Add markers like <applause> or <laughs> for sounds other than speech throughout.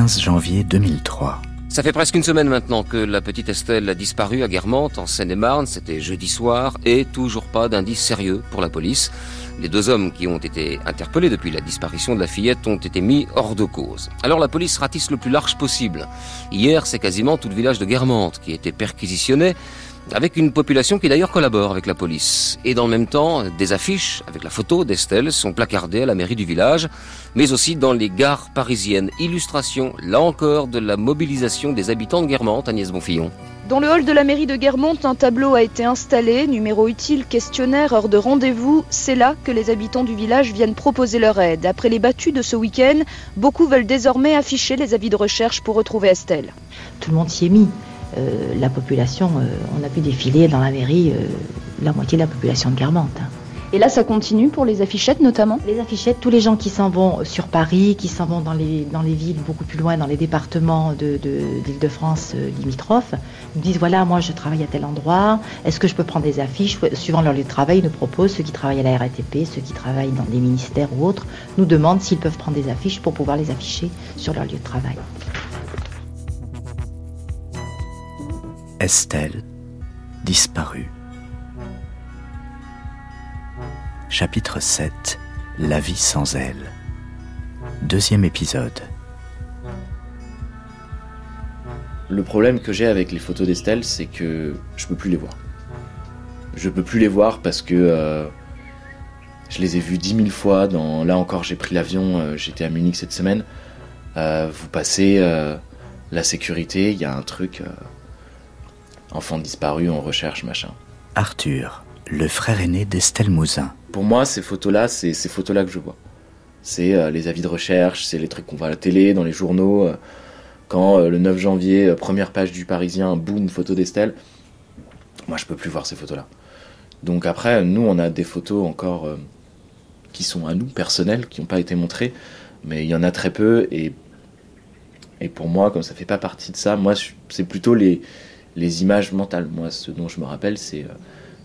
15 janvier 2003. Ça fait presque une semaine maintenant que la petite Estelle a disparu à Guermantes, en Seine-et-Marne. C'était jeudi soir et toujours pas d'indice sérieux pour la police. Les deux hommes qui ont été interpellés depuis la disparition de la fillette ont été mis hors de cause. Alors la police ratisse le plus large possible. Hier, c'est quasiment tout le village de Guermantes qui été perquisitionné avec une population qui d'ailleurs collabore avec la police. Et dans le même temps, des affiches avec la photo d'Estelle sont placardées à la mairie du village, mais aussi dans les gares parisiennes. Illustration, là encore, de la mobilisation des habitants de Guermantes, Agnès Bonfillon. Dans le hall de la mairie de Guermantes, un tableau a été installé, numéro utile, questionnaire, heure de rendez-vous. C'est là que les habitants du village viennent proposer leur aide. Après les battues de ce week-end, beaucoup veulent désormais afficher les avis de recherche pour retrouver Estelle. Tout le monde s'y est mis. Euh, la population, euh, on a pu défiler dans la mairie euh, la moitié de la population de Guermantes. hein. Et là, ça continue pour les affichettes notamment? Les affichettes, tous les gens qui s'en vont sur Paris, qui s'en vont dans les, dans les villes beaucoup plus loin, dans les départements de, euh, limitrophes, nous disent voilà, moi je travaille à tel endroit, est-ce que je peux prendre des affiches? Suivant leur lieu de travail, ils nous proposent, ceux qui travaillent à la RATP, ceux qui travaillent dans des ministères ou autres, nous demandent s'ils peuvent prendre des affiches pour pouvoir les afficher sur leur lieu de travail. Estelle, disparue. Chapitre 7 La vie sans elle. Deuxième épisode. Le problème que j'ai avec les photos d'Estelle, c'est que je peux plus les voir. Je peux plus les voir parce que euh, je les ai vues dix mille fois. Dans... Là encore, j'ai pris l'avion, euh, j'étais à Munich cette semaine. Euh, vous passez la sécurité, il y a un truc. Enfant disparu, on recherche, machin. Arthur, le frère aîné d'Estelle Mouzin. Pour moi, ces photos-là, c'est ces photos-là que je vois. C'est euh, les avis de recherche, c'est les trucs qu'on voit à la télé, dans les journaux. euh, quand euh, le 9 janvier, première page du Parisien, boum, photo d'Estelle. Moi, je peux plus voir ces photos-là. Donc après, nous, on a des photos encore qui sont à nous, personnelles, qui n'ont pas été montrées. Mais il y en a très peu. Et, et pour moi, comme ça fait pas partie de ça, moi, c'est plutôt les, les images mentales. Moi, ce dont je me rappelle, c'est euh,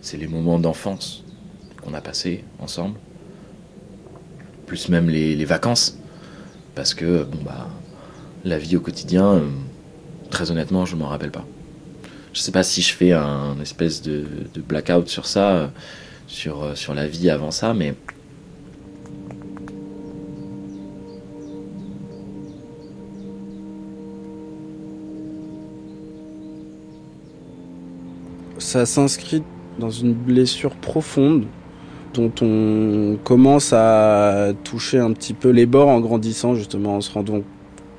c'est les moments d'enfance qu'on a passés ensemble. Plus même les, vacances. Parce que, bon, bah, la vie au quotidien, euh, très honnêtement, je m'en rappelle pas. Je sais pas si je fais un espèce de, blackout sur ça, euh, sur, sur la vie avant ça, mais Ça s'inscrit dans une blessure profonde dont on commence à toucher un petit peu les bords en grandissant, justement, en se rendant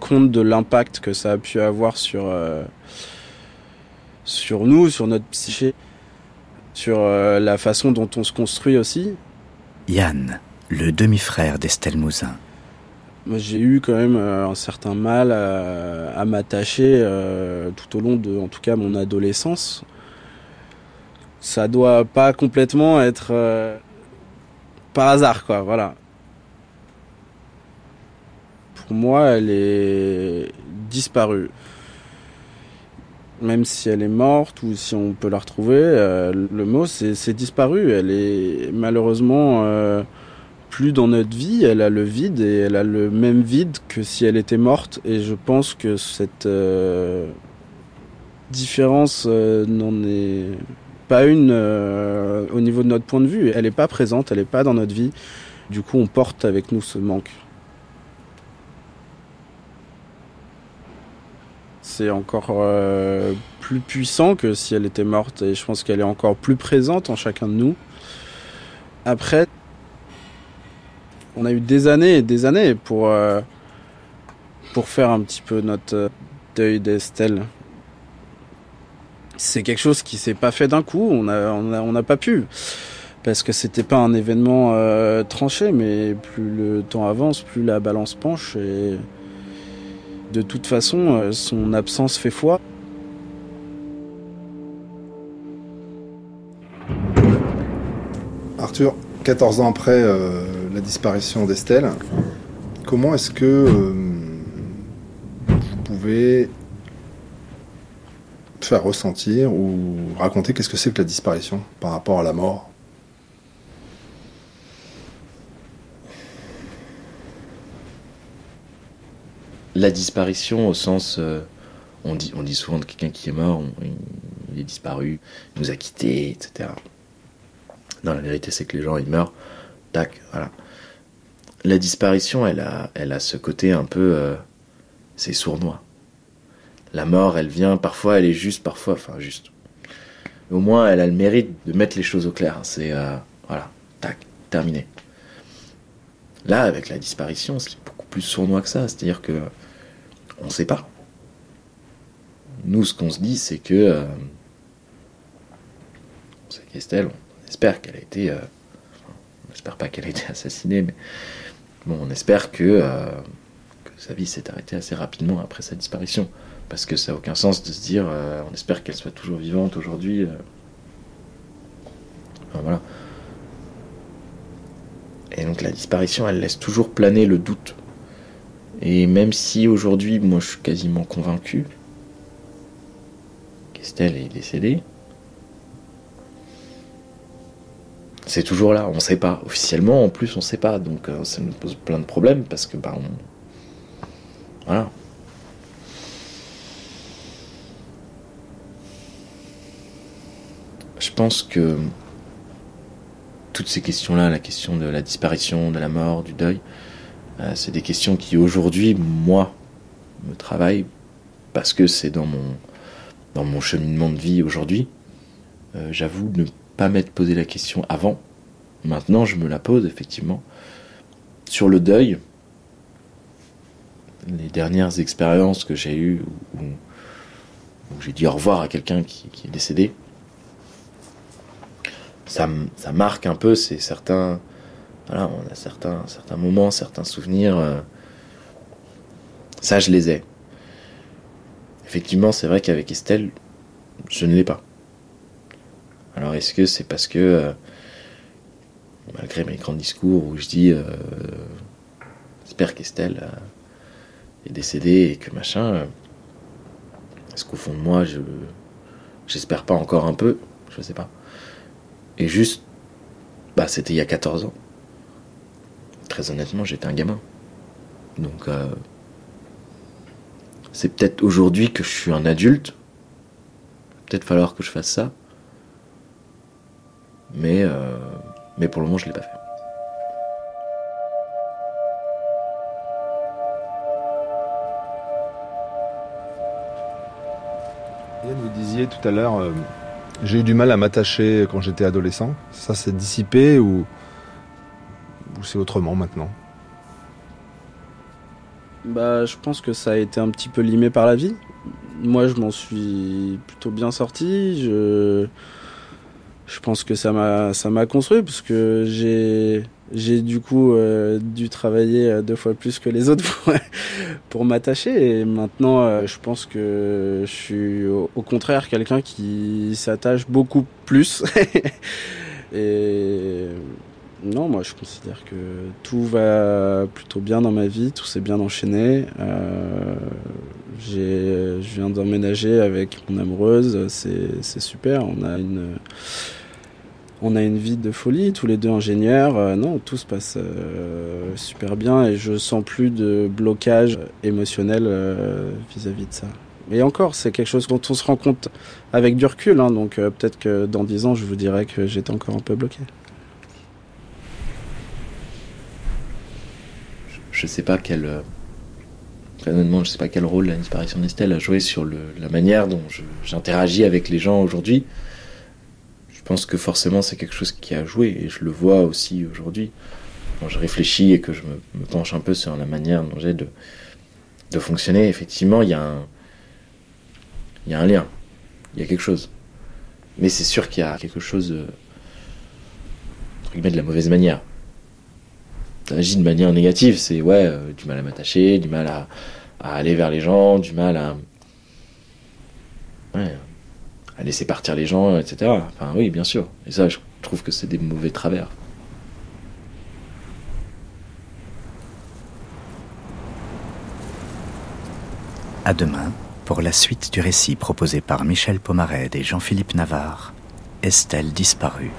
compte de l'impact que ça a pu avoir sur, euh, sur nous, sur notre psyché, sur euh, la façon dont on se construit aussi. Yann, le demi-frère d'Estelle Mouzin. Moi, j'ai eu quand même euh, un certain mal à, à m'attacher euh, tout au long de, en tout cas, mon adolescence. Ça doit pas complètement être euh, par hasard, quoi. Voilà. Pour moi, elle est disparue. Même si elle est morte ou si on peut la retrouver, euh, le mot c'est disparu. Elle est malheureusement euh, plus dans notre vie, elle a le vide et elle a le même vide que si elle était morte. Et je pense que cette euh, différence n'en est pas une euh, au niveau de notre point de vue. Elle n'est pas présente, elle n'est pas dans notre vie. Du coup, on porte avec nous ce manque. C'est encore euh, plus puissant que si elle était morte et je pense qu'elle est encore plus présente en chacun de nous. Après, on a eu des années et des années pour, euh, pour faire un petit peu notre deuil d'Estelle. C'est quelque chose qui s'est pas fait d'un coup, on n'a pas pu. Parce que c'était pas un événement euh, tranché, mais plus le temps avance, plus la balance penche et de toute façon, euh, son absence fait foi. Arthur, 14 ans après euh, la disparition d'Estelle, comment est-ce que vous pouvez faire ressentir ou raconter qu'est-ce que c'est que la disparition par rapport à la mort? La disparition au sens. euh, on, dit, on dit souvent de quelqu'un qui est mort, il est disparu, il nous a quittés, etc. Non, la vérité, c'est que les gens, ils meurent. Tac, voilà. La disparition, elle a, elle a ce côté un peu. euh, c'est sournois. La mort, elle vient, parfois, elle est juste, parfois, enfin, juste. Au moins, elle a le mérite de mettre les choses au clair. C'est. euh, voilà, tac, terminé. Là, avec la disparition, c'est beaucoup plus sournois que ça. C'est-à-dire que. On sait pas. Nous, ce qu'on se dit, c'est que. euh, c'est qu'Estelle, on espère qu'elle a été. euh, on espère pas qu'elle a été <laughs> assassinée, mais. Bon, on espère euh, que sa vie s'est arrêtée assez rapidement après sa disparition. Parce que ça n'a aucun sens de se dire, euh, on espère qu'elle soit toujours vivante aujourd'hui. euh. Enfin, voilà. Et donc la disparition, elle laisse toujours planer le doute. Et même si aujourd'hui, moi je suis quasiment convaincu qu'Estelle est décédée, c'est toujours là, on sait pas. Officiellement, en plus, on sait pas. Donc euh, ça nous pose plein de problèmes parce que, bah, on. Voilà. Je pense que toutes ces questions-là, la question de la disparition, de la mort, du deuil, euh, c'est des questions qui aujourd'hui, moi, me travaillent parce que c'est dans mon, dans mon cheminement de vie aujourd'hui. Euh, J'avoue ne pas m'être posé la question avant. Maintenant, je me la pose effectivement. Sur le deuil, les dernières expériences que j'ai eues où, j'ai dit au revoir à quelqu'un qui est décédé, ça, marque un peu, c'est certains. Voilà, on a certains, certains moments, certains souvenirs. euh, ça, je les ai. Effectivement, c'est vrai qu'avec Estelle, je ne l'ai pas. Alors, est-ce que c'est parce que, euh, malgré mes grands discours où je dis, euh, j'espère qu'Estelle est décédée et que machin, est-ce qu'au fond de moi, je j'espère pas encore un peu? Je sais pas. Et juste, bah, c'était il y a 14 ans. Très honnêtement, j'étais un gamin. Donc, euh, c'est peut-être aujourd'hui que je suis un adulte. Peut-être falloir que je fasse ça. Mais, euh, mais pour le moment, je l'ai pas fait. Vous disiez tout à l'heure, euh, j'ai eu du mal à m'attacher quand j'étais adolescent. Ça, c'est dissipé ou, ou c'est autrement maintenant? Bah, je pense que ça a été un petit peu limé par la vie. Moi, je m'en suis plutôt bien sorti. Je, je pense que ça m'a, ça m'a construit parce que j'ai, j'ai du coup euh, dû travailler euh, deux fois plus que les <laughs> autres pour, pour m'attacher. Et maintenant, euh, je pense que je suis au, contraire quelqu'un qui s'attache beaucoup plus. <laughs> Et non, moi je considère que tout va plutôt bien dans ma vie, tout s'est bien enchaîné. Euh, je viens d'emménager avec mon amoureuse, c'est super. On a une, on a une vie de folie, tous les deux ingénieurs. Euh, non, tout se passe euh, super bien et je sens plus de blocage émotionnel euh, vis-à-vis de ça. Et encore, c'est quelque chose dont on se rend compte avec du recul. hein, donc euh, peut-être que dans dix ans, je vous dirais que j'étais encore un peu bloqué. je sais pas quel euh, très honnêtement je sais pas quel rôle la disparition d'Estelle a joué sur le, la manière dont j'interagis avec les gens aujourd'hui pense que forcément c'est quelque chose qui a joué et je le vois aussi aujourd'hui. Quand je réfléchis et que je me, penche un peu sur la manière dont j'ai de, fonctionner effectivement il y a un y a un lien. Il y a quelque chose. Mais c'est sûr qu'il y a quelque chose euh, de la mauvaise manière. Agit de manière négative, c'est ouais, euh, du mal à m'attacher, du mal à, à aller vers les gens, du mal à, ouais, à laisser partir les gens, etc. Enfin oui, bien sûr. Et ça, je trouve que c'est des mauvais travers. À demain pour la suite du récit proposé par Michel Pomarède et Jean-Philippe Navarre, Estelle disparue.